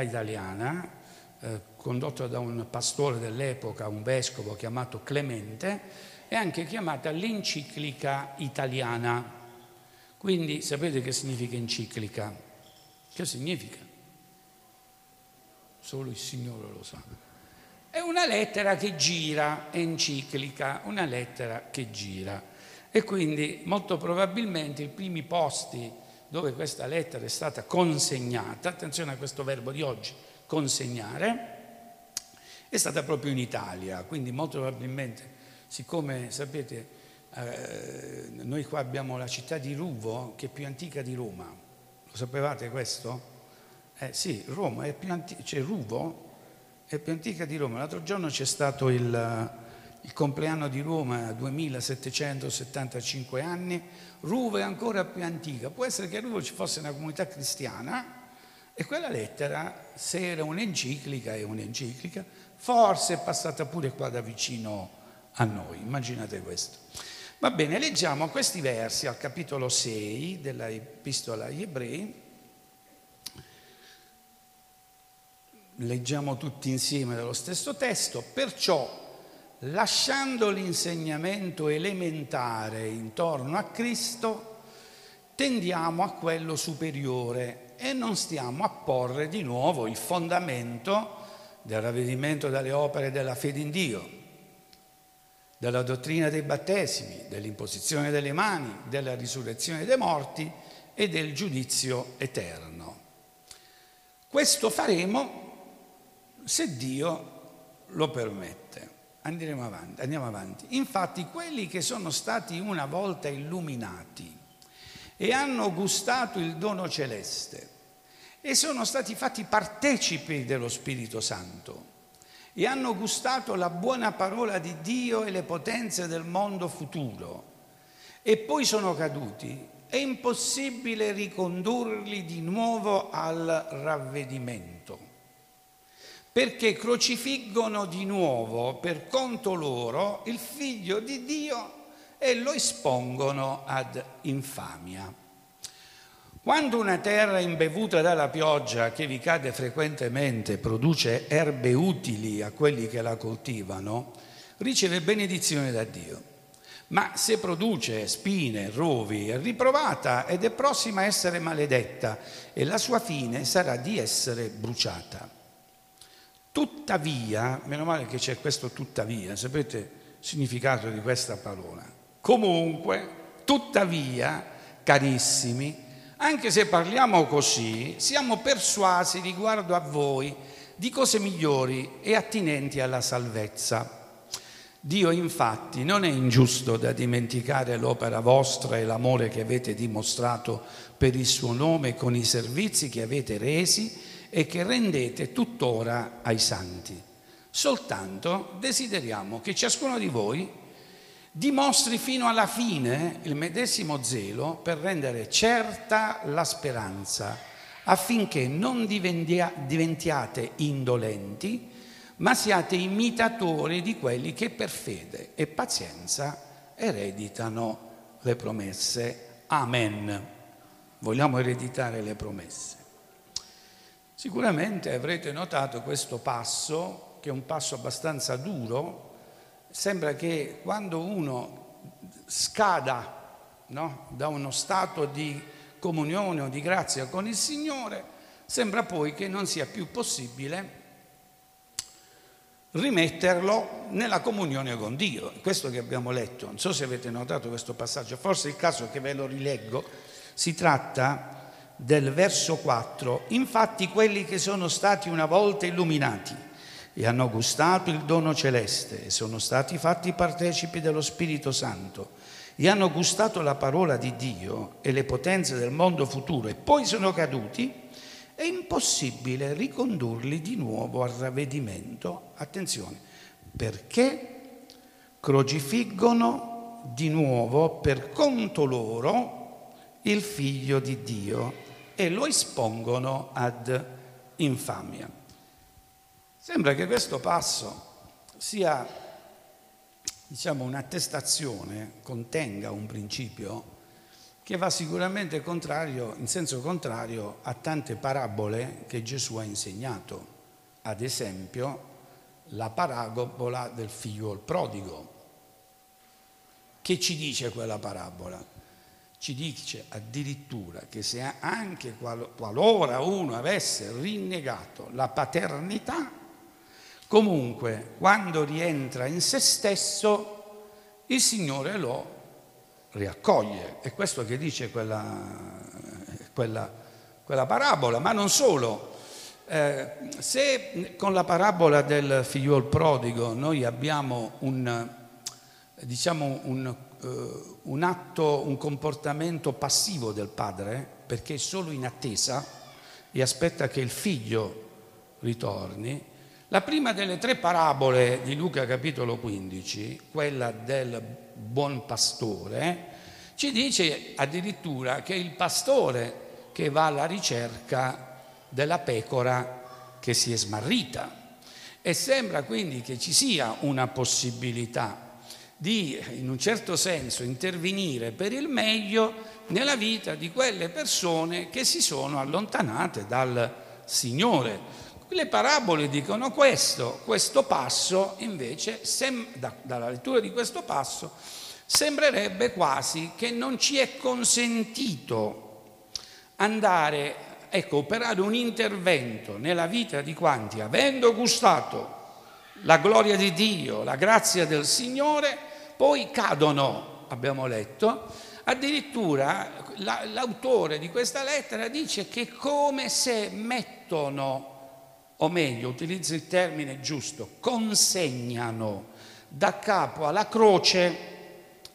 italiana, eh, condotta da un pastore dell'epoca, un vescovo chiamato Clemente, è anche chiamata l'enciclica italiana. Quindi sapete che significa enciclica? Che significa? Solo il Signore lo sa. È una lettera che gira, enciclica, una lettera che gira. E quindi molto probabilmente i primi posti dove questa lettera è stata consegnata, attenzione a questo verbo di oggi, consegnare, è stata proprio in Italia, quindi molto probabilmente, siccome sapete, eh, noi qua abbiamo la città di Ruvo che è più antica di Roma, lo sapevate questo? Eh, sì, Roma è più antica, cioè Ruvo è più antica di Roma. L'altro giorno c'è stato il, il compleanno di Roma, 2775 anni, Ruvo è ancora più antica. Può essere che a Ruvo ci fosse una comunità cristiana e quella lettera, se era un'enciclica, è un'enciclica, forse è passata pure qua da vicino a noi. Immaginate questo. Va bene, leggiamo questi versi al capitolo 6 della epistola agli ebrei. Leggiamo tutti insieme dallo stesso testo. Perciò, lasciando l'insegnamento elementare intorno a Cristo, tendiamo a quello superiore e non stiamo a porre di nuovo il fondamento del ravvedimento dalle opere della fede in Dio, della dottrina dei battesimi, dell'imposizione delle mani, della risurrezione dei morti e del giudizio eterno. Questo faremo se Dio lo permette. Andiamo avanti, andiamo avanti. Infatti quelli che sono stati una volta illuminati e hanno gustato il dono celeste e sono stati fatti partecipi dello Spirito Santo e hanno gustato la buona parola di Dio e le potenze del mondo futuro e poi sono caduti, è impossibile ricondurli di nuovo al ravvedimento, perché crocifiggono di nuovo per conto loro il figlio di Dio e lo espongono ad infamia. Quando una terra imbevuta dalla pioggia che vi cade frequentemente produce erbe utili a quelli che la coltivano, riceve benedizione da Dio. Ma se produce spine, rovi, è riprovata ed è prossima a essere maledetta e la sua fine sarà di essere bruciata. Tuttavia, meno male che c'è questo tuttavia, sapete il significato di questa parola. Comunque, tuttavia, carissimi, anche se parliamo così, siamo persuasi riguardo a voi di cose migliori e attinenti alla salvezza. Dio infatti non è ingiusto da dimenticare l'opera vostra e l'amore che avete dimostrato per il suo nome con i servizi che avete resi e che rendete tuttora ai santi. Soltanto desideriamo che ciascuno di voi dimostri fino alla fine il medesimo zelo per rendere certa la speranza, affinché non diventiate indolenti, ma siate imitatori di quelli che per fede e pazienza ereditano le promesse. Amen. Vogliamo ereditare le promesse. Sicuramente avrete notato questo passo, che è un passo abbastanza duro, sembra che quando uno scada no, da uno stato di comunione o di grazia con il Signore, sembra poi che non sia più possibile rimetterlo nella comunione con Dio. Questo che abbiamo letto, non so se avete notato questo passaggio, forse è il caso che ve lo rileggo, si tratta del verso 4, infatti quelli che sono stati una volta illuminati e hanno gustato il dono celeste e sono stati fatti partecipi dello Spirito Santo e hanno gustato la parola di Dio e le potenze del mondo futuro e poi sono caduti, è impossibile ricondurli di nuovo al ravvedimento, attenzione, perché crocifiggono di nuovo per conto loro il figlio di Dio e lo espongono ad infamia. Sembra che questo passo sia, diciamo, un'attestazione, contenga un principio che va sicuramente contrario, in senso contrario a tante parabole che Gesù ha insegnato. Ad esempio, la parabola del figlio prodigo. Che ci dice quella parabola? Ci dice addirittura che se anche qualora uno avesse rinnegato la paternità, comunque quando rientra in se stesso, il Signore lo riaccoglie. È questo che dice quella, quella, quella parabola, ma non solo. Eh, se con la parabola del figliuol prodigo noi abbiamo un, diciamo un, un atto, un comportamento passivo del padre, perché è solo in attesa e aspetta che il figlio ritorni, la prima delle tre parabole di Luca capitolo 15, quella del buon pastore, ci dice addirittura che è il pastore che va alla ricerca della pecora che si è smarrita. E sembra quindi che ci sia una possibilità di, in un certo senso, intervenire per il meglio nella vita di quelle persone che si sono allontanate dal Signore. Le parabole dicono questo, questo passo invece, sem- da, dalla lettura di questo passo, sembrerebbe quasi che non ci è consentito andare ecco, operare un intervento nella vita di quanti, avendo gustato la gloria di Dio, la grazia del Signore, poi cadono, abbiamo letto, addirittura la, l'autore di questa lettera dice che come se mettono, o meglio, utilizzo il termine giusto, consegnano da capo alla croce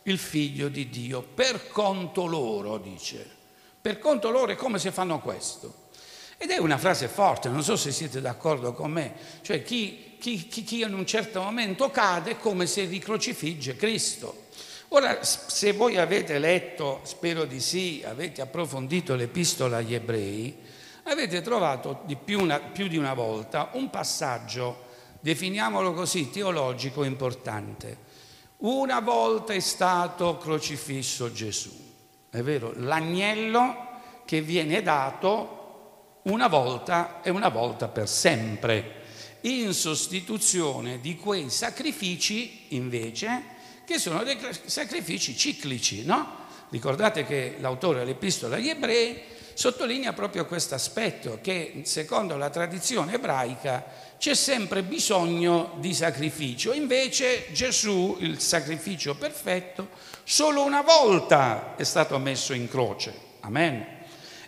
il figlio di Dio per conto loro, dice. Per conto loro è come se fanno questo. Ed è una frase forte, non so se siete d'accordo con me, cioè chi, chi, chi, in un certo momento cade è come se ricrocifigge Cristo. Ora, se voi avete letto, spero di sì, avete approfondito l'epistola agli ebrei, avete trovato di più, una, più di una volta un passaggio, definiamolo così, teologico importante. Una volta è stato crocifisso Gesù. È vero, l'agnello che viene dato una volta e una volta per sempre, in sostituzione di quei sacrifici invece che sono dei sacrifici ciclici, no? Ricordate che l'autore dell'Epistola agli Ebrei sottolinea proprio questo aspetto, che secondo la tradizione ebraica c'è sempre bisogno di sacrificio. Invece Gesù, il sacrificio perfetto, solo una volta è stato messo in croce. Amen.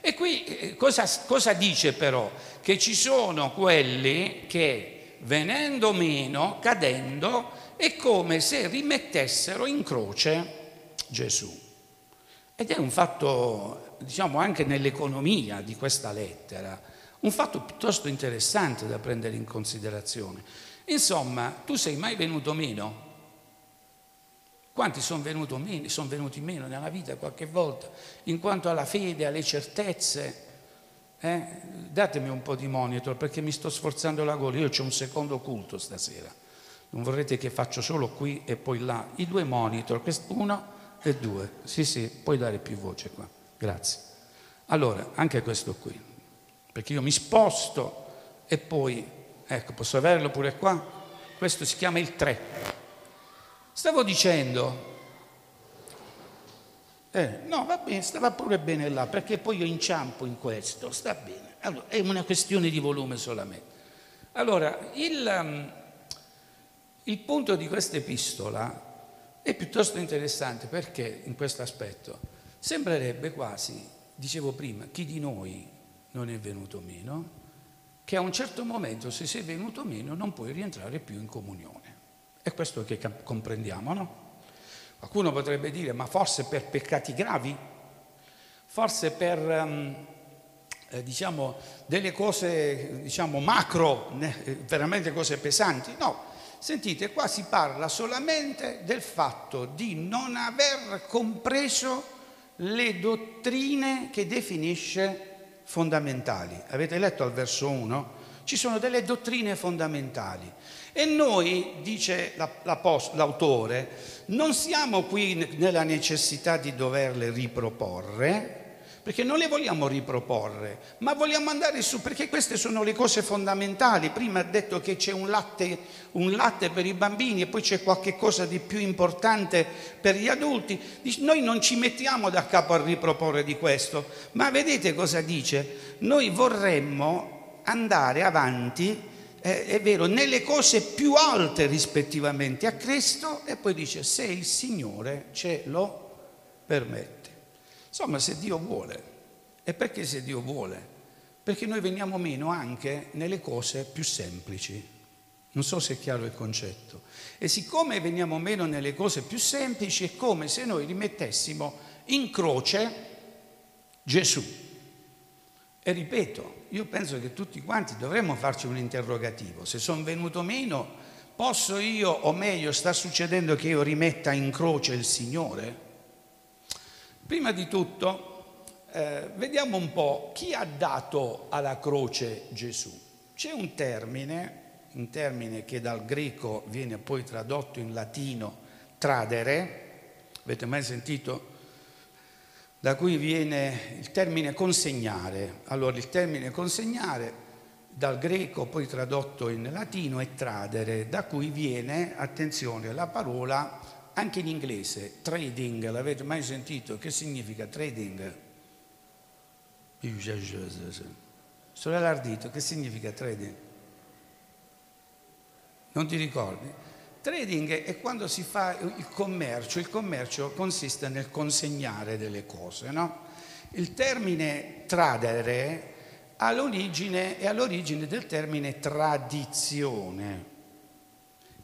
E qui eh, cosa, cosa dice però? Che ci sono quelli che venendo meno, cadendo, è come se rimettessero in croce Gesù. Ed è un fatto, diciamo, anche nell'economia di questa lettera un fatto piuttosto interessante da prendere in considerazione. Insomma, tu sei mai venuto meno? Quanti sono venuti sono venuti meno nella vita qualche volta in quanto alla fede, alle certezze? Eh? Datemi un po' di monitor perché mi sto sforzando la gola. Io ho un secondo culto stasera. Non vorrete che faccio solo qui e poi là. I due monitor, uno e due. Sì, sì, puoi dare più voce qua. Grazie. Allora, anche questo qui perché io mi sposto e poi, ecco, posso averlo pure qua? Questo si chiama il 3. Stavo dicendo, eh, no, va bene, stava pure bene là, perché poi io inciampo in questo, sta bene. Allora, è una questione di volume solamente. Allora, il, um, il punto di questa epistola è piuttosto interessante perché in questo aspetto sembrerebbe quasi, dicevo prima, chi di noi non è venuto meno, che a un certo momento se sei venuto meno non puoi rientrare più in comunione. È questo che comprendiamo, no? Qualcuno potrebbe dire, ma forse per peccati gravi? Forse per, um, eh, diciamo, delle cose, diciamo, macro, veramente cose pesanti? No, sentite, qua si parla solamente del fatto di non aver compreso le dottrine che definisce fondamentali. Avete letto al verso 1? ci sono delle dottrine fondamentali. E noi, dice l'autore, non siamo qui nella necessità di doverle riproporre, perché non le vogliamo riproporre, ma vogliamo andare su, perché queste sono le cose fondamentali. Prima ha detto che c'è un latte, un latte per i bambini e poi c'è qualche cosa di più importante per gli adulti. Noi non ci mettiamo da capo a riproporre di questo, ma vedete cosa dice? Noi vorremmo andare avanti eh, è vero, nelle cose più alte rispettivamente a Cristo e poi dice se il Signore ce lo permette. Insomma, se Dio vuole. E perché se Dio vuole? Perché noi veniamo meno anche nelle cose più semplici. Non so se è chiaro il concetto. E siccome veniamo meno nelle cose più semplici, è come se noi rimettessimo in croce Gesù. E ripeto, io penso che tutti quanti dovremmo farci un interrogativo. Se sono venuto meno, posso io, o meglio, sta succedendo che io rimetta in croce il Signore? Prima di tutto, eh, vediamo un po' chi ha dato alla croce Gesù. C'è un termine, un termine che dal greco viene poi tradotto in latino tradere, avete mai sentito? Da cui viene il termine consegnare. Allora il termine consegnare dal greco poi tradotto in latino è tradere, da cui viene, attenzione, la parola anche in inglese, trading, l'avete mai sentito? Che significa trading? Sorella Ardito, che significa trading? Non ti ricordi? Trading è quando si fa il commercio, il commercio consiste nel consegnare delle cose, no? Il termine tradere all'origine, è all'origine del termine tradizione.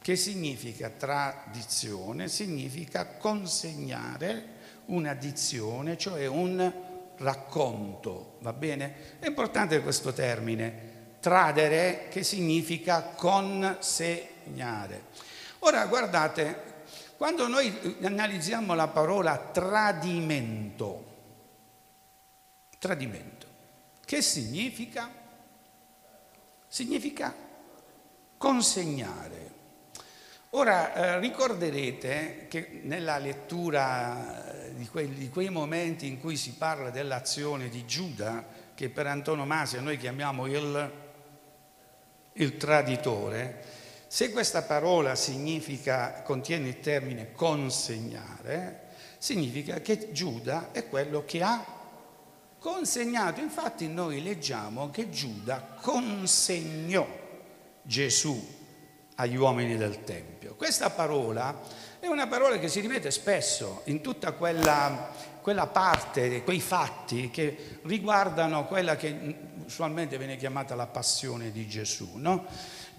Che significa tradizione? Significa consegnare una dizione, cioè un racconto, va bene? È importante questo termine, tradere, che significa consegnare. Ora guardate, quando noi analizziamo la parola tradimento, tradimento, che significa? Significa consegnare. Ora eh, ricorderete che nella lettura eh, di, que- di, quei momenti in cui si parla dell'azione di Giuda, che per antonomasia noi chiamiamo il, il traditore, se questa parola significa, contiene il termine consegnare, significa che Giuda è quello che ha consegnato. Infatti noi leggiamo che Giuda consegnò Gesù agli uomini del Tempio. Questa parola è una parola che si ripete spesso in tutta quella, quella parte, quei fatti che riguardano quella che usualmente viene chiamata la passione di Gesù. No?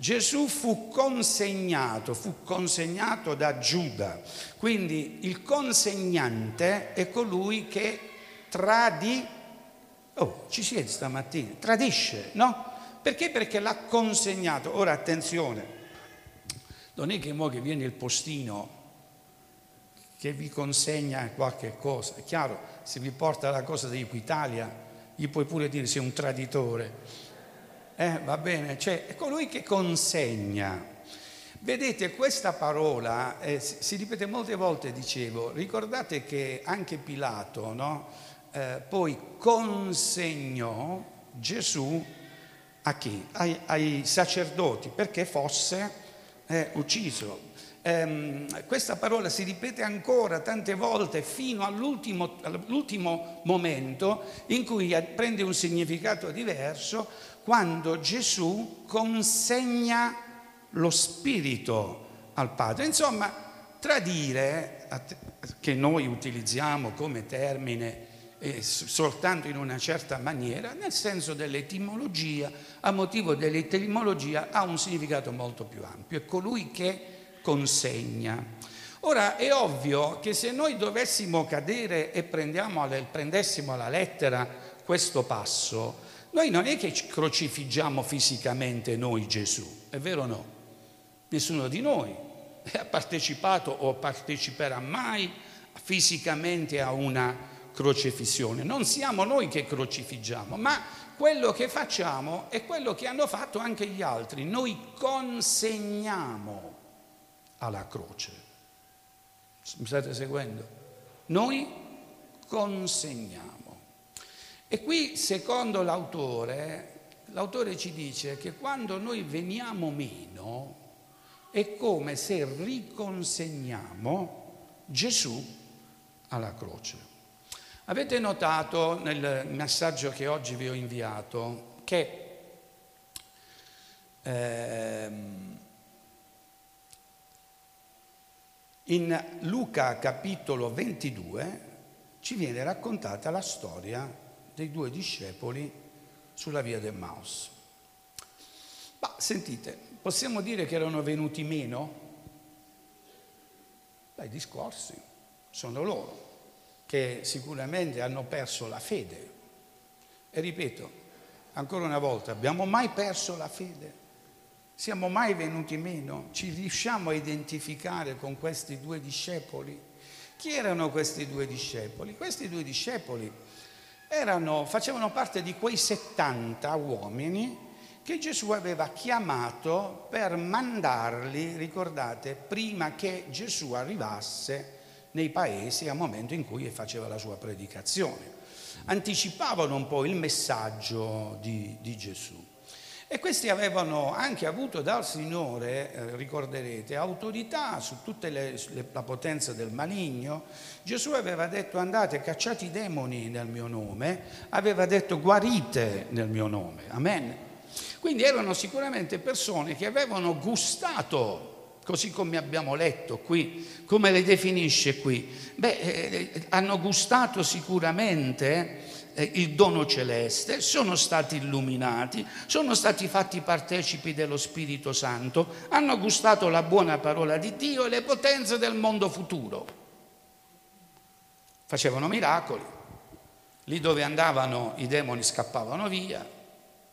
Gesù fu consegnato, fu consegnato da Giuda, quindi il consegnante è colui che tradi, oh ci siete stamattina, tradisce, no? Perché? Perché l'ha consegnato. Ora attenzione, non è che mo che viene il postino che vi consegna qualche cosa. È chiaro, se vi porta la cosa di Equitalia, gli puoi pure dire sei un traditore. Eh, va bene, cioè è colui che consegna. Vedete, questa parola eh, si ripete molte volte, dicevo, ricordate che anche Pilato no? eh, poi consegnò Gesù a chi? Ai, ai sacerdoti perché fosse eh, ucciso. Eh, questa parola si ripete ancora tante volte fino all'ultimo, all'ultimo momento in cui prende un significato diverso quando Gesù consegna lo spirito al Padre. Insomma, tradire, che noi utilizziamo come termine eh, soltanto in una certa maniera, nel senso dell'etimologia, a motivo dell'etimologia ha un significato molto più ampio, è colui che consegna. Ora è ovvio che se noi dovessimo cadere e prendessimo alla lettera questo passo, noi non è che crocifiggiamo fisicamente noi Gesù, è vero o no? Nessuno di noi ha partecipato o parteciperà mai fisicamente a una crocifissione. Non siamo noi che crocifiggiamo, ma quello che facciamo è quello che hanno fatto anche gli altri. Noi consegniamo alla croce. Mi state seguendo? Noi consegniamo. E qui, secondo l'autore, l'autore ci dice che quando noi veniamo meno è come se riconsegniamo Gesù alla croce. Avete notato nel messaggio che oggi vi ho inviato che ehm, in Luca capitolo 22 ci viene raccontata la storia dei due discepoli sulla via del Maus. Ma sentite, possiamo dire che erano venuti meno? Dai discorsi, sono loro che sicuramente hanno perso la fede. E ripeto, ancora una volta, abbiamo mai perso la fede? Siamo mai venuti meno? Ci riusciamo a identificare con questi due discepoli? Chi erano questi due discepoli? Questi due discepoli erano, facevano parte di quei 70 uomini che Gesù aveva chiamato per mandarli, ricordate, prima che Gesù arrivasse nei paesi al momento in cui faceva la sua predicazione. Anticipavano un po' il messaggio di, di Gesù. E questi avevano anche avuto dal Signore, eh, ricorderete, autorità su tutta la potenza del maligno. Gesù aveva detto andate, cacciate i demoni nel mio nome, aveva detto guarite nel mio nome. Amen. Quindi erano sicuramente persone che avevano gustato così come abbiamo letto qui, come le definisce qui? Beh, eh, hanno gustato sicuramente eh, il dono celeste, sono stati illuminati, sono stati fatti partecipi dello Spirito Santo, hanno gustato la buona parola di Dio e le potenze del mondo futuro. Facevano miracoli, lì dove andavano i demoni scappavano via.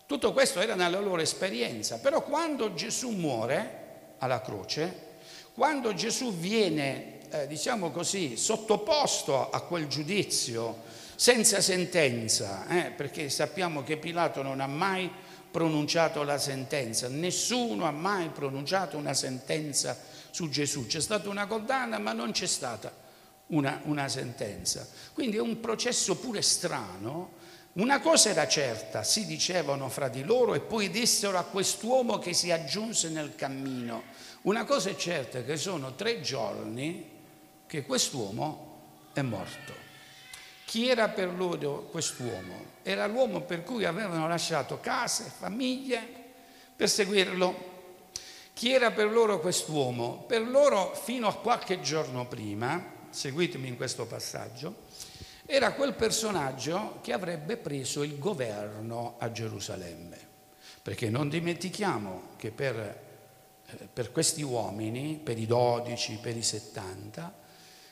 Tutto questo era nella loro esperienza, però quando Gesù muore, alla croce, quando Gesù viene, eh, diciamo così, sottoposto a quel giudizio senza sentenza, eh, perché sappiamo che Pilato non ha mai pronunciato la sentenza, nessuno ha mai pronunciato una sentenza su Gesù, c'è stata una condanna ma non c'è stata una, una sentenza. Quindi è un processo pure strano. Una cosa era certa, si dicevano fra di loro e poi dissero a quest'uomo che si aggiunse nel cammino, una cosa è certa che sono tre giorni che quest'uomo è morto. Chi era per loro quest'uomo? Era l'uomo per cui avevano lasciato case, famiglie per seguirlo. Chi era per loro quest'uomo? Per loro fino a qualche giorno prima, seguitemi in questo passaggio, era quel personaggio che avrebbe preso il governo a Gerusalemme. Perché non dimentichiamo che per eh, per questi uomini, per i dodici, per i settanta,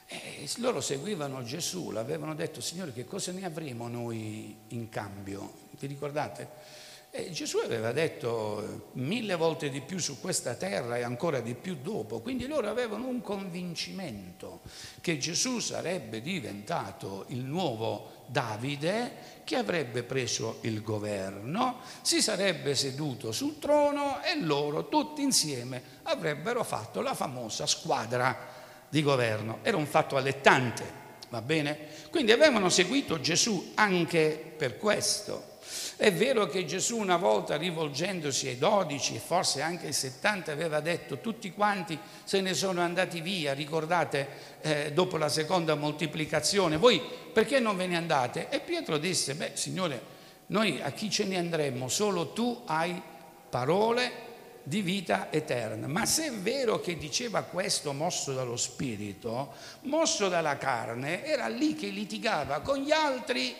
eh, loro seguivano Gesù, l'avevano detto, Signore, che cosa ne avremo noi in cambio? Vi ricordate? E Gesù aveva detto eh, mille volte di più su questa terra e ancora di più dopo, quindi loro avevano un convincimento che Gesù sarebbe diventato il nuovo Davide che avrebbe preso il governo, si sarebbe seduto sul trono e loro tutti insieme avrebbero fatto la famosa squadra di governo. Era un fatto allettante, va bene? Quindi avevano seguito Gesù anche per questo. È vero che Gesù una volta rivolgendosi ai dodici e forse anche ai settanta aveva detto tutti quanti se ne sono andati via, ricordate eh, dopo la seconda moltiplicazione, voi perché non ve ne andate? E Pietro disse, beh Signore, noi a chi ce ne andremmo? Solo tu hai parole di vita eterna. Ma se è vero che diceva questo mosso dallo spirito, mosso dalla carne, era lì che litigava con gli altri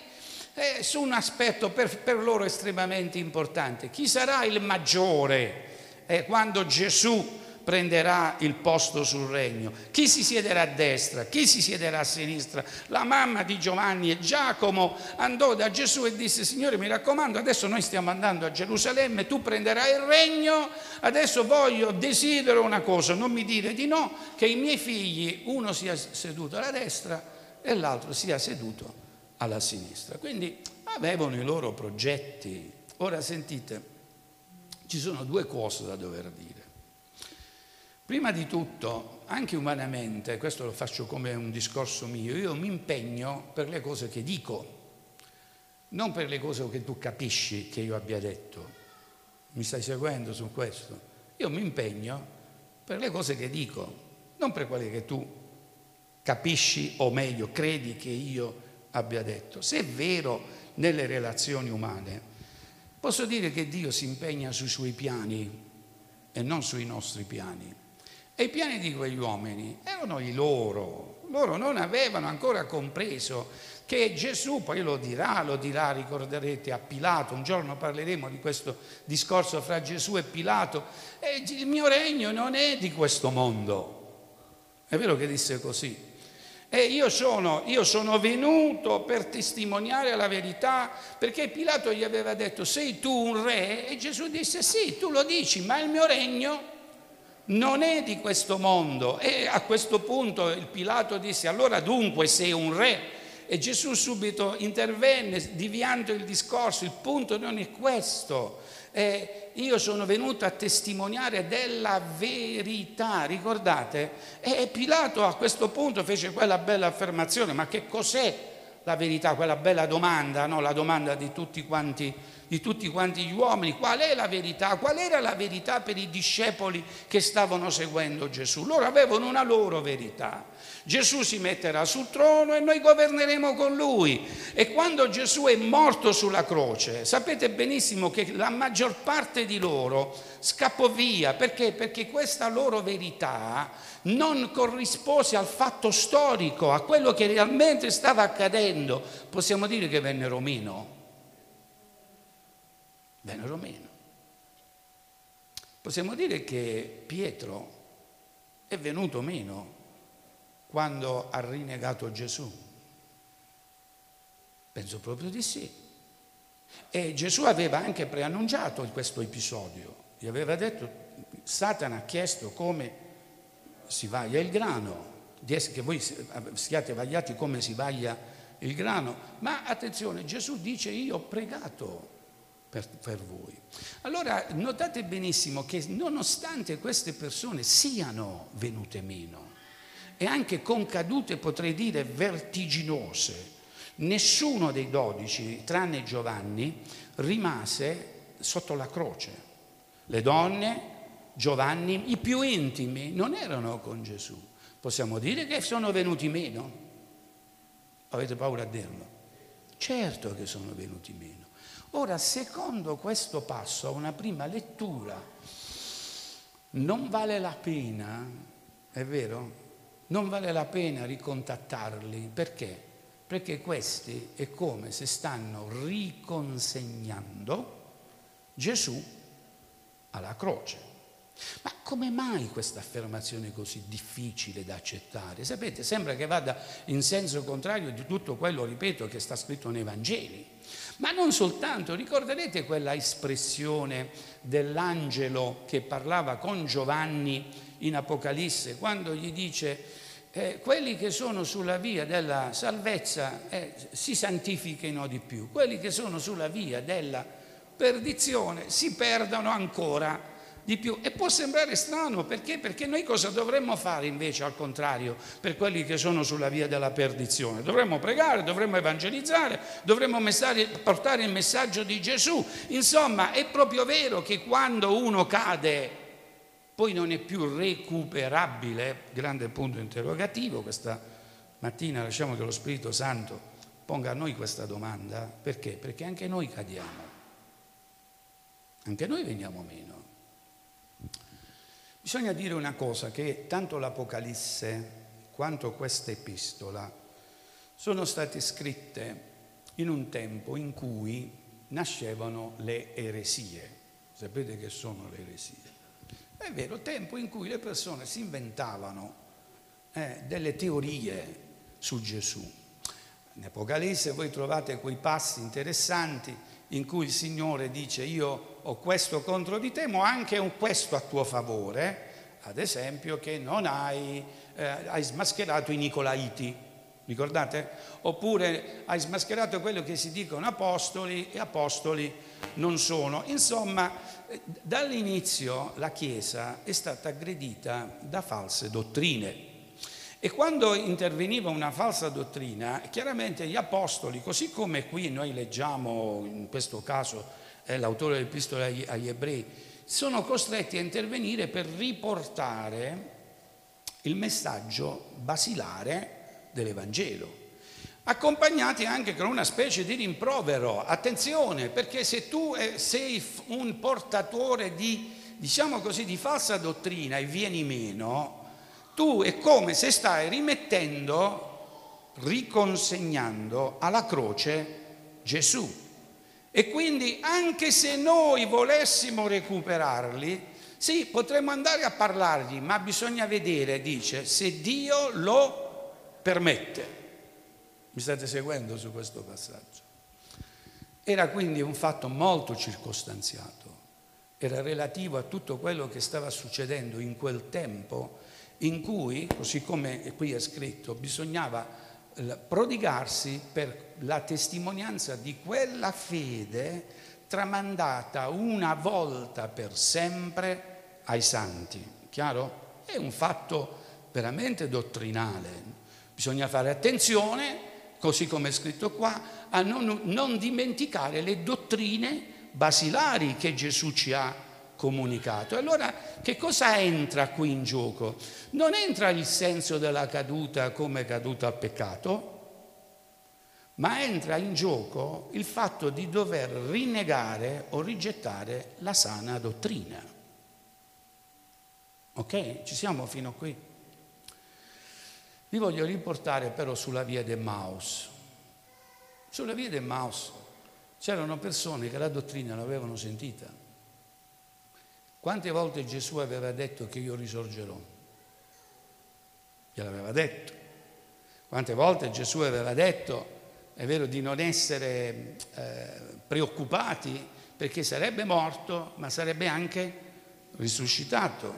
eh, su un aspetto per, per, loro estremamente importante. Chi sarà il maggiore eh, quando Gesù prenderà il posto sul regno? Chi si siederà a destra? Chi si siederà a sinistra? La mamma di Giovanni e Giacomo andò da Gesù e disse, Signore mi raccomando, adesso noi stiamo andando a Gerusalemme, tu prenderai il regno, adesso voglio, desidero una cosa, non mi dire di no, che i miei figli, uno sia seduto alla destra e l'altro sia seduto alla sinistra. Quindi avevano i loro progetti. Ora sentite, ci sono due cose da dover dire. Prima di tutto, anche umanamente, questo lo faccio come un discorso mio, io mi impegno per le cose che dico, non per le cose che tu capisci che io abbia detto. Mi stai seguendo su questo? Io mi impegno per le cose che dico, non per quelle che tu capisci o meglio credi che io abbia detto. Se è vero nelle relazioni umane, posso dire che Dio si impegna sui suoi piani e non sui nostri piani. E i piani di quegli uomini erano i loro, loro non avevano ancora compreso che Gesù poi lo dirà, lo dirà, ricorderete a Pilato, un giorno parleremo di questo discorso fra Gesù e Pilato, e il mio regno non è di questo mondo. È vero che disse così. E io sono, io sono venuto per testimoniare la verità, perché Pilato gli aveva detto, sei tu un re? E Gesù disse, sì, tu lo dici, ma il mio regno non è di questo mondo. E a questo punto il Pilato disse, allora dunque sei un re? E Gesù subito intervenne, diviando il discorso, il punto non è questo. Eh, io sono venuto a testimoniare della verità, ricordate? E Pilato a questo punto fece quella bella affermazione, ma che cos'è la verità? Quella bella domanda, no? la domanda di tutti quanti di tutti quanti gli uomini, qual è la verità? Qual era la verità per i discepoli che stavano seguendo Gesù? Loro avevano una loro verità. Gesù si metterà sul trono e noi governeremo con lui. E quando Gesù è morto sulla croce, sapete benissimo che la maggior parte di loro scappò via. Perché? Perché questa loro verità non corrispose al fatto storico, a quello che realmente stava accadendo. Possiamo dire che vennero meno vennero meno. Possiamo dire che Pietro è venuto meno quando ha rinnegato Gesù. Penso proprio di sì. E Gesù aveva anche preannunciato questo episodio. Gli aveva detto, Satana ha chiesto come si vaglia il grano, che voi siate vagliati come si vaglia il grano. Ma attenzione, Gesù dice io ho pregato per, per voi. Allora notate benissimo che nonostante queste persone siano venute meno e anche con cadute potrei dire vertiginose, nessuno dei dodici, tranne Giovanni, rimase sotto la croce. Le donne, Giovanni, i più intimi, non erano con Gesù. Possiamo dire che sono venuti meno? Avete paura a dirlo? Certo che sono venuti meno. Ora, secondo questo passo, a una prima lettura, non vale la pena, è vero? Non vale la pena ricontattarli. Perché? Perché questi è come se stanno riconsegnando Gesù alla croce. Ma come mai questa affermazione così difficile da accettare? Sapete, sembra che vada in senso contrario di tutto quello, ripeto, che sta scritto nei Vangeli. Ma non soltanto, ricorderete quella espressione dell'angelo che parlava con Giovanni in Apocalisse, quando gli dice eh, quelli che sono sulla via della salvezza eh, si santifichino di più, quelli che sono sulla via della perdizione si perdono ancora di più. E può sembrare strano perché? Perché noi cosa dovremmo fare invece al contrario per quelli che sono sulla via della perdizione? Dovremmo pregare, dovremmo evangelizzare, dovremmo portare il messaggio di Gesù. Insomma, è proprio vero che quando uno cade poi non è più recuperabile, grande punto interrogativo, questa mattina lasciamo che lo Spirito Santo ponga a noi questa domanda, perché? Perché anche noi cadiamo, anche noi veniamo meno. Bisogna dire una cosa, che tanto l'Apocalisse quanto questa epistola sono state scritte in un tempo in cui nascevano le eresie. Sapete che sono le eresie? È vero, tempo in cui le persone si inventavano eh, delle teorie su Gesù. In Apocalisse voi trovate quei passi interessanti in cui il Signore dice io ho questo contro di te, ma anche questo a tuo favore, ad esempio che non hai, eh, hai smascherato i Nicolaiti. Ricordate? Oppure hai smascherato quello che si dicono apostoli e apostoli non sono. Insomma, dall'inizio la Chiesa è stata aggredita da false dottrine. E quando interveniva una falsa dottrina, chiaramente gli apostoli, così come qui noi leggiamo, in questo caso è l'autore dell'epistola agli ebrei, sono costretti a intervenire per riportare il messaggio basilare dell'Evangelo accompagnati anche con una specie di rimprovero. Attenzione, perché se tu eh, sei un portatore di, diciamo così, di falsa dottrina e vieni meno, tu è come se stai rimettendo, riconsegnando alla croce Gesù. E quindi anche se noi volessimo recuperarli, sì, potremmo andare a parlargli, ma bisogna vedere, dice, se Dio lo permette. Mi state seguendo su questo passaggio? Era quindi un fatto molto circostanziato, era relativo a tutto quello che stava succedendo in quel tempo in cui, così come qui è scritto, bisognava prodigarsi per la testimonianza di quella fede tramandata una volta per sempre ai santi. Chiaro? È un fatto veramente dottrinale. Bisogna fare attenzione così come è scritto qua, a non, non dimenticare le dottrine basilari che Gesù ci ha comunicato. Allora che cosa entra qui in gioco? Non entra il senso della caduta come caduta al peccato, ma entra in gioco il fatto di dover rinnegare o rigettare la sana dottrina. Ok? Ci siamo fino a qui? Vi voglio riportare però sulla via del Maus. Sulla via del Maus c'erano persone che la dottrina l'avevano sentita. Quante volte Gesù aveva detto che io risorgerò? Gliel'aveva detto. Quante volte Gesù aveva detto, è vero, di non essere eh, preoccupati perché sarebbe morto, ma sarebbe anche risuscitato.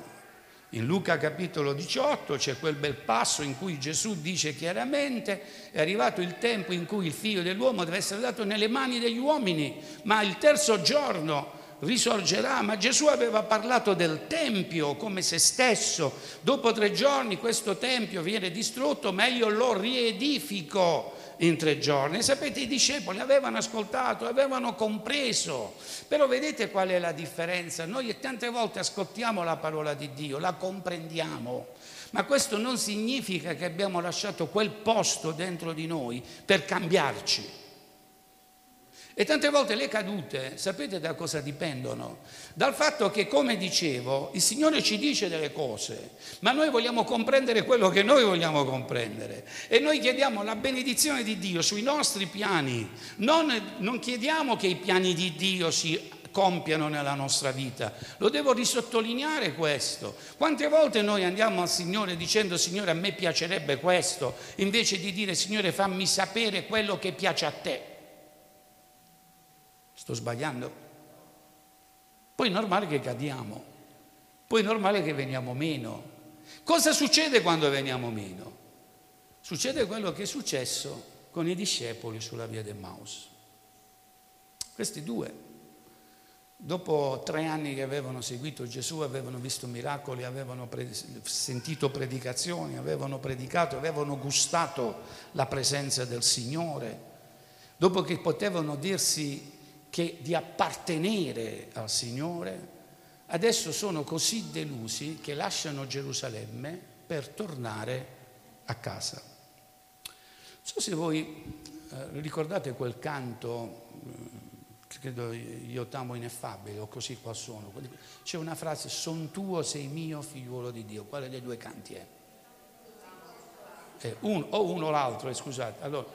In Luca capitolo 18 c'è quel bel passo in cui Gesù dice chiaramente è arrivato il tempo in cui il figlio dell'uomo deve essere dato nelle mani degli uomini, ma il terzo giorno risorgerà, ma Gesù aveva parlato del Tempio come se stesso, dopo tre giorni questo Tempio viene distrutto, ma io lo riedifico in tre giorni. Sapete, i discepoli avevano ascoltato, avevano compreso, però vedete qual è la differenza? Noi tante volte ascoltiamo la parola di Dio, la comprendiamo, ma questo non significa che abbiamo lasciato quel posto dentro di noi per cambiarci. E tante volte le cadute, sapete da cosa dipendono? Dal fatto che, come dicevo, il Signore ci dice delle cose, ma noi vogliamo comprendere quello che noi vogliamo comprendere. E noi chiediamo la benedizione di Dio sui nostri piani. Non, non chiediamo che i piani di Dio si compiano nella nostra vita. Lo devo risottolineare questo. Quante volte noi andiamo al Signore dicendo Signore a me piacerebbe questo, invece di dire Signore fammi sapere quello che piace a te. Sto sbagliando? Poi è normale che cadiamo, poi è normale che veniamo meno. Cosa succede quando veniamo meno? Succede quello che è successo con i discepoli sulla via del Maus. Questi due, dopo tre anni che avevano seguito Gesù, avevano visto miracoli, avevano pre- sentito predicazioni, avevano predicato, avevano gustato la presenza del Signore, dopo che potevano dirsi che di appartenere al Signore, adesso sono così delusi che lasciano Gerusalemme per tornare a casa. Non so se voi eh, ricordate quel canto, eh, credo io t'amo ineffabile o così qua sono, c'è una frase, son tuo, sei mio figliuolo di Dio, quale dei due canti è? Eh, un, o uno o l'altro, eh, scusate. Allora,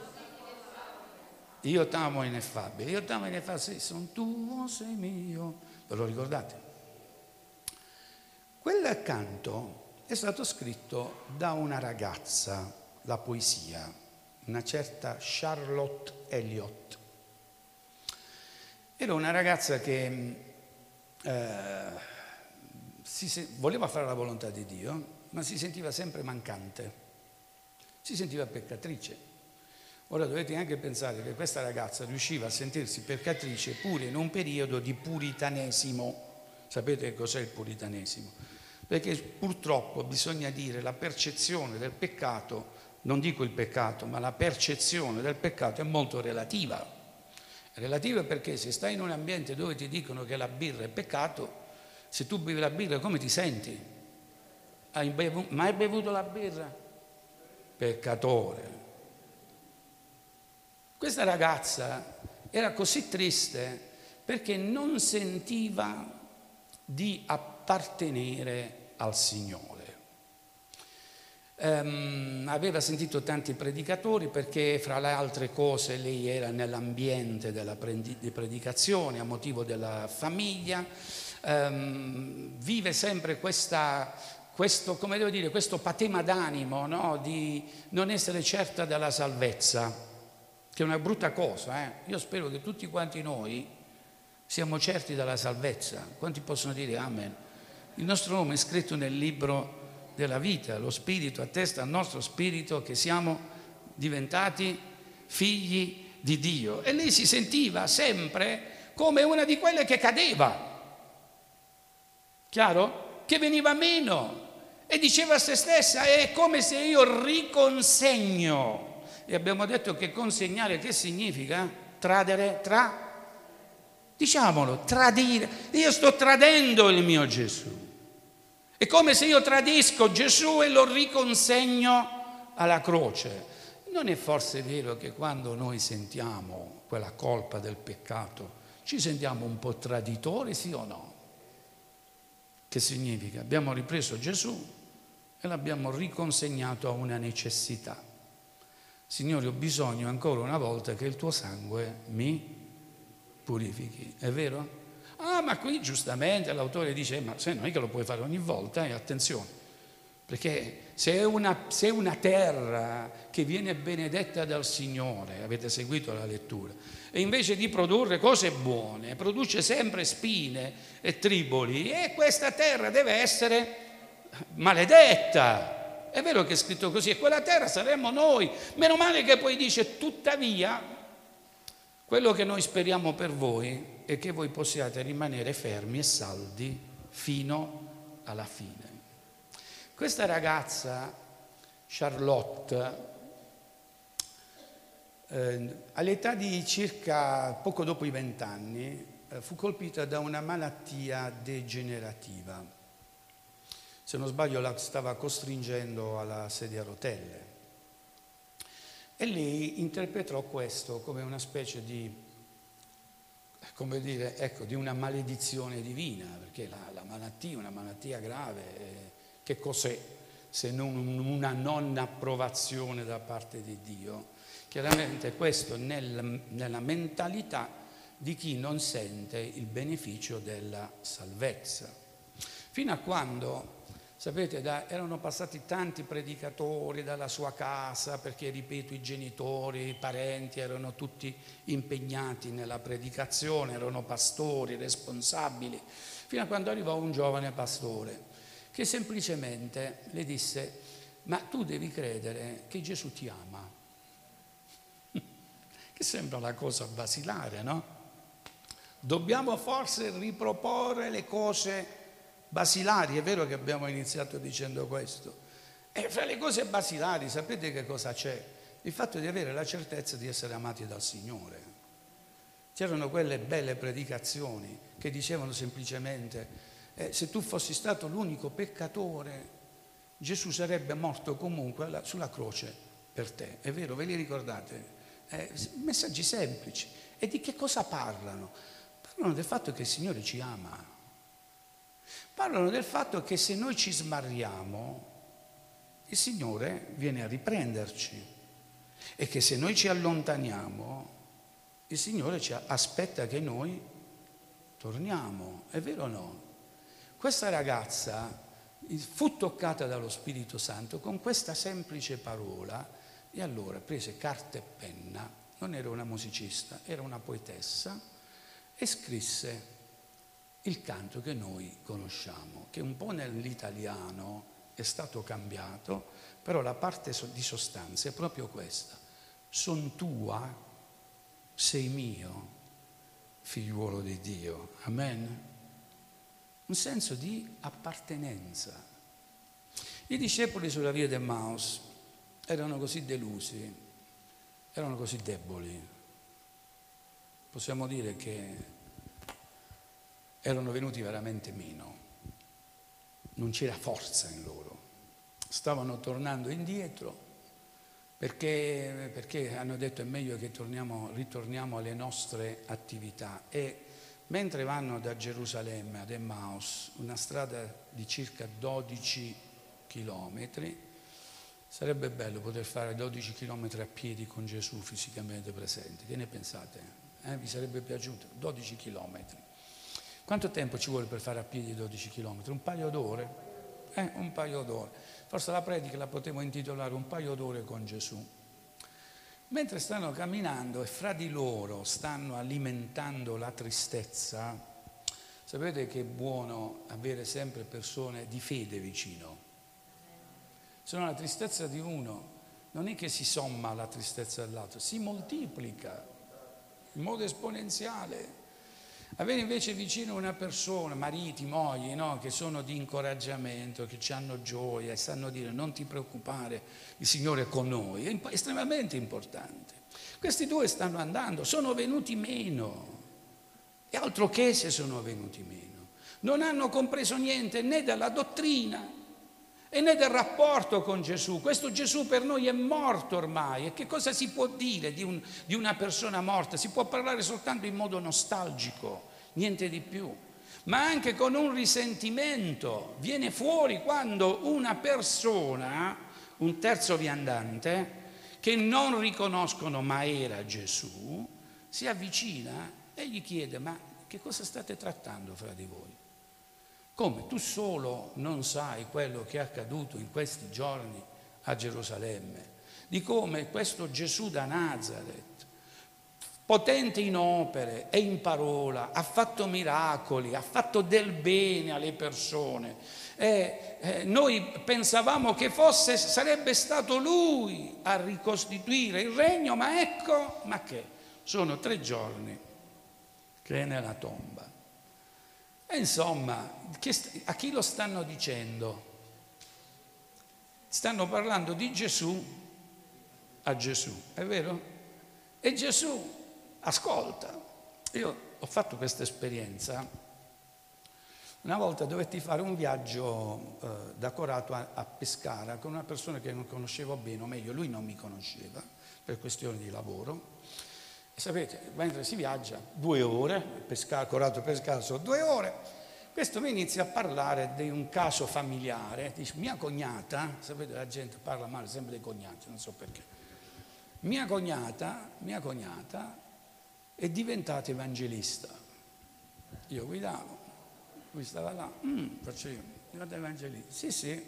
io t'amo ineffabile, io t'amo ineffabile, sì, sono tuo, sei mio. Ve lo ricordate? Quel canto è stato scritto da una ragazza, la poesia, una certa Charlotte Elliott. Era una ragazza che eh, si, voleva fare la volontà di Dio, ma si sentiva sempre mancante. si sentiva peccatrice. Ora dovete anche pensare che questa ragazza riusciva a sentirsi peccatrice pure in un periodo di puritanesimo. Sapete cos'è il puritanesimo? Perché purtroppo bisogna dire la percezione del peccato, non dico il peccato, ma la percezione del peccato è molto relativa. Relativa perché se stai in un ambiente dove ti dicono che la birra è peccato, se tu bevi la birra come ti senti? Hai bevuto, mai bevuto la birra? Peccatore. Questa ragazza era così triste perché non sentiva di appartenere al Signore. Um, aveva sentito tanti predicatori perché fra le altre cose lei era nell'ambiente della predicazione a motivo della famiglia, um, vive sempre questa, questo, dire, questo patema d'animo no? di non essere certa della salvezza che è una brutta cosa. Eh? Io spero che tutti quanti noi siamo certi della salvezza. Quanti possono dire Amen? Il nostro nome è scritto nel libro della vita, lo Spirito attesta al nostro spirito che siamo diventati figli di Dio. E lei si sentiva sempre come una di quelle che cadeva. Chiaro? Che veniva meno. E diceva a se stessa, è come se io riconsegno e abbiamo detto che consegnare che significa? Tradere, tra? Diciamolo, tradire. Io sto tradendo il mio Gesù. È come se io tradisco Gesù e lo riconsegno alla croce. Non è forse vero che quando noi sentiamo quella colpa del peccato ci sentiamo un po' traditori, sì o no? Che significa? Abbiamo ripreso Gesù e l'abbiamo riconsegnato a una necessità. Signore, ho bisogno ancora una volta che il tuo sangue mi purifichi. È vero? Ah, ma qui giustamente l'autore dice, ma se non è che lo puoi fare ogni volta, e attenzione, perché se è, una, se una terra che viene benedetta dal Signore, avete seguito la lettura, e invece di produrre cose buone, produce sempre spine e triboli, e questa terra deve essere maledetta. È vero che è scritto così, e quella terra saremmo noi. Meno male che poi dice, tuttavia, quello che noi speriamo per voi è che voi possiate rimanere fermi e saldi fino alla fine. Questa ragazza, Charlotte, eh, all'età di circa poco dopo i vent'anni, eh, fu colpita da una malattia degenerativa se non sbaglio la stava costringendo alla sedia a rotelle. E lei interpretò questo come una specie di, come dire, ecco, di una maledizione divina, perché la, la malattia, una malattia grave, eh, che cos'è se non una non approvazione da parte di Dio? Chiaramente questo nel, nella mentalità di chi non sente il beneficio della salvezza. Fino a quando Sapete, da, erano passati tanti predicatori dalla sua casa perché, ripeto, i genitori, i parenti erano tutti impegnati nella predicazione, erano pastori, responsabili, fino a quando arrivò un giovane pastore che semplicemente le disse, ma tu devi credere che Gesù ti ama. che sembra una cosa basilare, no? Dobbiamo forse riproporre le cose basilari, è vero che abbiamo iniziato dicendo questo. E fra le cose basilari sapete che cosa c'è? Il fatto di avere la certezza di essere amati dal Signore. C'erano quelle belle predicazioni che dicevano semplicemente, eh, se tu fossi stato l'unico peccatore, Gesù sarebbe morto comunque sulla croce per te. È vero, ve li ricordate? Eh, messaggi semplici. E di che cosa parlano? Parlano del fatto che il Signore ci ama. Parlano del fatto che se noi ci smarriamo, il Signore viene a riprenderci e che se noi ci allontaniamo, il Signore ci aspetta che noi torniamo. È vero o no? Questa ragazza fu toccata dallo Spirito Santo con questa semplice parola e allora prese carta e penna, non era una musicista, era una poetessa, e scrisse il canto che noi conosciamo, che un po' nell'italiano è stato cambiato, Però la parte di sostanza è proprio questa. Son tua, sei mio, figliuolo di Dio. Amen. Un senso di appartenenza. I discepoli sulla via del Maus erano così delusi, erano così deboli. Possiamo dire che erano venuti veramente meno. Non c'era forza in loro stavano tornando indietro perché, perché hanno detto è meglio che torniamo, ritorniamo alle nostre attività e mentre vanno da Gerusalemme ad Emmaus, una strada di circa 12 chilometri, sarebbe bello poter fare 12 chilometri a piedi con Gesù fisicamente presente. Che ne pensate? Eh? Vi sarebbe piaciuto? 12 chilometri. Quanto tempo ci vuole per fare a piedi 12 chilometri? Un paio d'ore? Eh, un paio d'ore. Forse la predica la potevo intitolare Un paio d'ore con Gesù. Mentre stanno camminando e fra di loro stanno alimentando la tristezza, sapete che è buono avere sempre persone di fede vicino. Se no la tristezza di uno non è che si somma alla tristezza dell'altro, si moltiplica in modo esponenziale. Avere invece vicino una persona, mariti, mogli, no, che sono di incoraggiamento, che ci hanno gioia e sanno dire non ti preoccupare, il Signore è con noi, è estremamente importante. Questi due stanno andando, sono venuti meno, e altro che se sono venuti meno. Non hanno compreso niente né della dottrina e né del rapporto con Gesù. Questo Gesù per noi è morto ormai. E che cosa si può dire di, un, di una persona morta? Si può parlare soltanto in modo nostalgico niente di più, ma anche con un risentimento. Viene fuori quando una persona, un terzo viandante, che non riconoscono ma era Gesù, si avvicina e gli chiede ma che cosa state trattando fra di voi? Come tu solo non sai quello che è accaduto in questi giorni a Gerusalemme, di come questo Gesù da Nazareth potente in opere e in parola, ha fatto miracoli, ha fatto del bene alle persone. E, eh, noi pensavamo che fosse, sarebbe stato lui a ricostituire il regno, ma ecco, ma che? Sono tre giorni che è nella tomba. E insomma, a chi lo stanno dicendo? Stanno parlando di Gesù a Gesù, è vero? E Gesù ascolta. Io ho fatto questa esperienza. Una volta dovetti fare un viaggio eh, da Corato a, a, Pescara con una persona che non conoscevo bene, o meglio, lui non mi conosceva per questioni di lavoro. Sapete, mentre si viaggia, due ore, Pescara, Corato Pescara sono due ore, questo mi inizia a parlare di un caso familiare, dice mia cognata, sapete la gente parla male sempre dei cognati, non so perché, mia cognata, mia cognata è diventato evangelista. Io guidavo, lui stava là, mm, facevo, diventato evangelista. Sì, sì.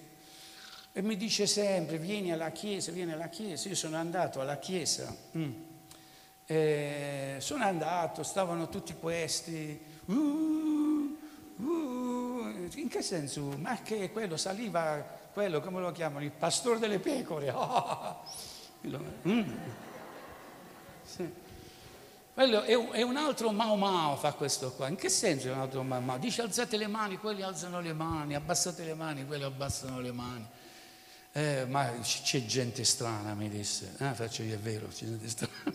E mi dice sempre, vieni alla chiesa, vieni alla chiesa. Io sono andato alla chiesa. Mm. Sono andato, stavano tutti questi. Uh, uh, in che senso? Ma che quello saliva, quello come lo chiamano? Il pastore delle pecore. Oh. Mm. Sì. Quello è è un altro Mao Mao fa questo qua. In che senso è un altro Mao Mao? Dice alzate le mani, quelli alzano le mani, abbassate le mani, quelli abbassano le mani. Eh, ma c'è gente strana, mi disse. Ah, faccio io, è vero, c'è gente strana.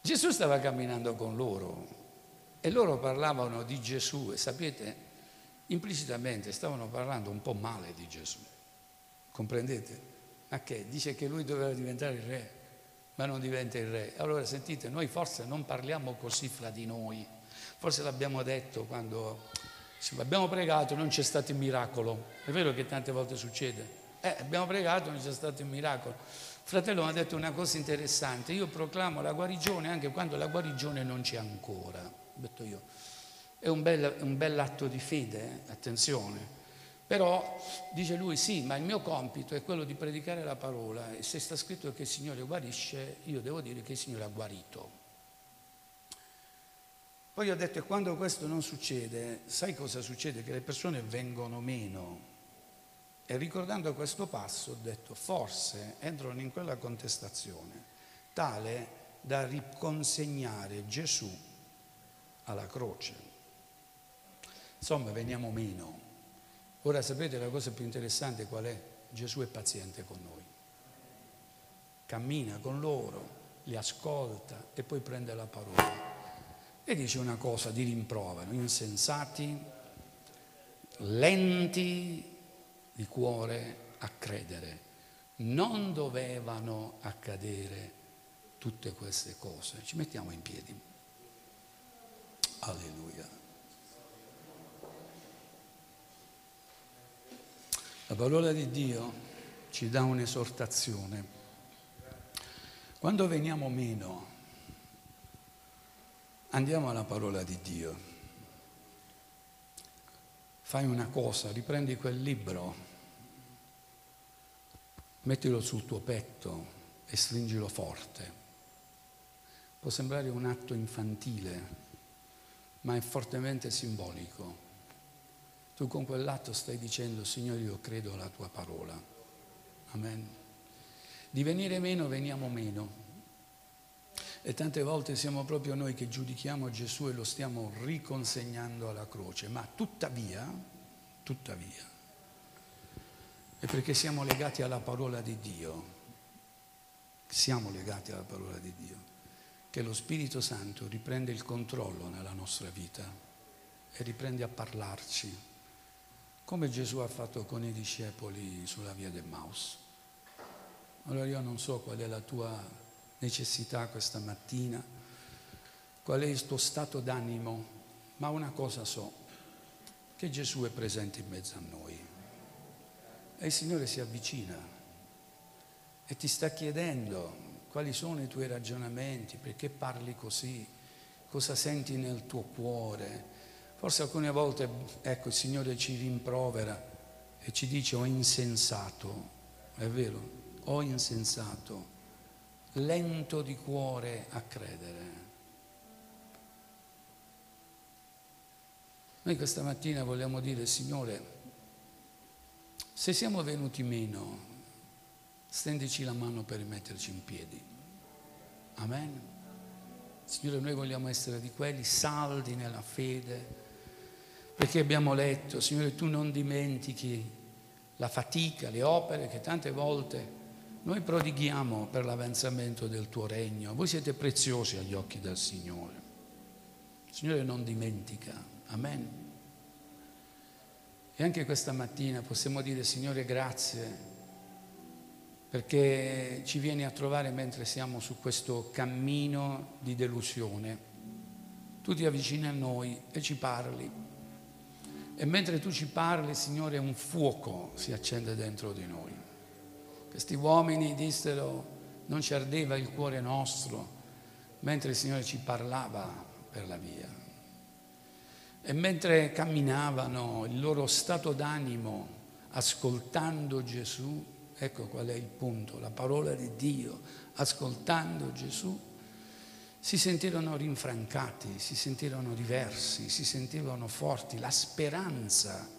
Gesù stava camminando con loro e loro parlavano di Gesù e sapete, implicitamente stavano parlando un po' male di Gesù. Comprendete? Ma che? Dice che lui doveva diventare il re, ma non diventa il re. Allora sentite, noi forse non parliamo così fra di noi. Forse l'abbiamo detto quando abbiamo pregato, non c'è stato il miracolo. È vero che tante volte succede. Eh, abbiamo pregato, non c'è stato il miracolo. Fratello mi ha detto una cosa interessante. Io proclamo la guarigione anche quando la guarigione non c'è ancora. Ho detto io. È un bel, un bel atto di fede, eh? attenzione. Però dice lui sì, ma il mio compito è quello di predicare la parola e se sta scritto che il Signore guarisce, io devo dire che il Signore ha guarito. Poi ho detto, e quando questo non succede, sai cosa succede? Che le persone vengono meno. E ricordando questo passo ho detto, forse entrano in quella contestazione tale da riconsegnare Gesù alla croce. Insomma, veniamo meno. Ora sapete la cosa più interessante qual è? Gesù è paziente con noi. Cammina con loro, li ascolta e poi prende la parola. E dice una cosa di rimprovero, insensati, lenti di cuore a credere. Non dovevano accadere tutte queste cose. Ci mettiamo in piedi. Alleluia. La parola di Dio ci dà un'esortazione. Quando veniamo meno, andiamo alla parola di Dio. Fai una cosa, riprendi quel libro, mettilo sul tuo petto e stringilo forte. Può sembrare un atto infantile, ma è fortemente simbolico. Tu con quell'atto stai dicendo, Signore, io credo alla tua parola. Amen. Di venire meno veniamo meno. E tante volte siamo proprio noi che giudichiamo Gesù e lo stiamo riconsegnando alla croce. Ma tuttavia, tuttavia, è perché siamo legati alla parola di Dio. Siamo legati alla parola di Dio che lo Spirito Santo riprende il controllo nella nostra vita e riprende a parlarci, come Gesù ha fatto con i discepoli sulla via del Maus. Allora io non so qual è la tua necessità questa mattina, qual è il tuo stato d'animo, ma una cosa so, che Gesù è presente in mezzo a noi. E il Signore si avvicina e ti sta chiedendo quali sono i tuoi ragionamenti, perché parli così, cosa senti nel tuo cuore. Forse alcune volte, ecco, il Signore ci rimprovera e ci dice ho insensato, è vero, ho insensato, lento di cuore a credere. Noi questa mattina vogliamo dire, Signore, se siamo venuti meno, stendici la mano per metterci in piedi. Amen. Signore, noi vogliamo essere di quelli saldi nella fede, perché abbiamo letto, Signore, tu non dimentichi la fatica, le opere che tante volte noi prodighiamo per l'avanzamento del tuo regno. Voi siete preziosi agli occhi del Signore. Signore non dimentica. Amen. E anche questa mattina possiamo dire, Signore, grazie perché ci vieni a trovare mentre siamo su questo cammino di delusione. Tu ti avvicini a noi e ci parli. E mentre tu ci parli, Signore, un fuoco si accende dentro di noi. Questi uomini dissero, non ci ardeva il cuore nostro, mentre il Signore ci parlava per la via. E mentre camminavano, il loro stato d'animo, ascoltando Gesù, Ecco qual è il punto, la parola di Dio, ascoltando Gesù, si sentirono rinfrancati, si sentirono diversi, si sentivano forti, la speranza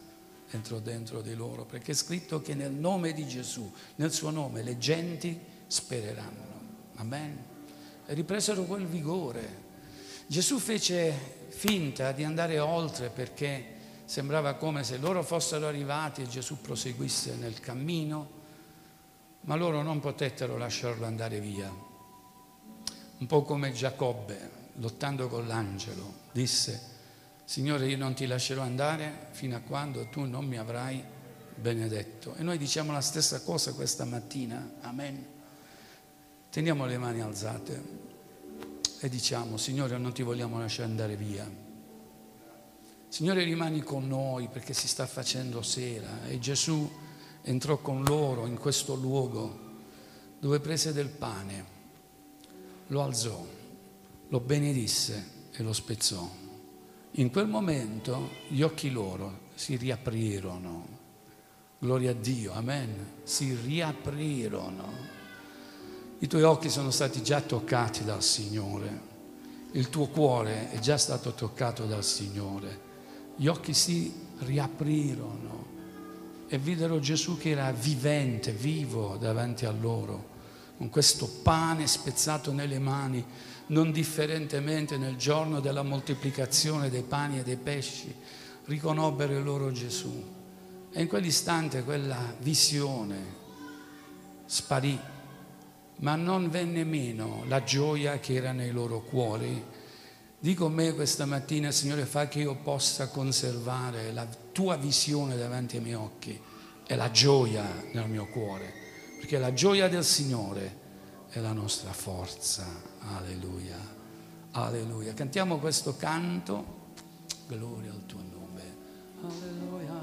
entrò dentro di loro, perché è scritto che nel nome di Gesù, nel suo nome, le genti spereranno. Amen. E ripresero quel vigore. Gesù fece finta di andare oltre perché sembrava come se loro fossero arrivati e Gesù proseguisse nel cammino ma loro non potettero lasciarlo andare via. Un po' come Giacobbe, lottando con l'angelo, disse, Signore, io non ti lascerò andare fino a quando tu non mi avrai benedetto. E noi diciamo la stessa cosa questa mattina, amen. Teniamo le mani alzate e diciamo, Signore, non ti vogliamo lasciare andare via. Signore, rimani con noi perché si sta facendo sera e Gesù entrò con loro in questo luogo dove prese del pane, lo alzò, lo benedisse e lo spezzò. In quel momento gli occhi loro si riaprirono. Gloria a Dio, amen. Si riaprirono. I tuoi occhi sono stati già toccati dal Signore il tuo cuore è già stato toccato dal Signore. Gli occhi si riaprirono e videro Gesù che era vivente, vivo davanti a loro, con questo pane spezzato nelle mani, non differentemente nel giorno della moltiplicazione dei pani e dei pesci, riconobbero loro Gesù. E in quell'istante quella visione sparì ma non venne meno la gioia che era nei loro cuori. Dico a me questa mattina, Signore, fa che io possa conservare la tua visione davanti ai miei occhi e la gioia nel mio cuore, perché la gioia del Signore è la nostra forza. Alleluia. Alleluia. Cantiamo questo canto. Gloria al tuo nome. Alleluia.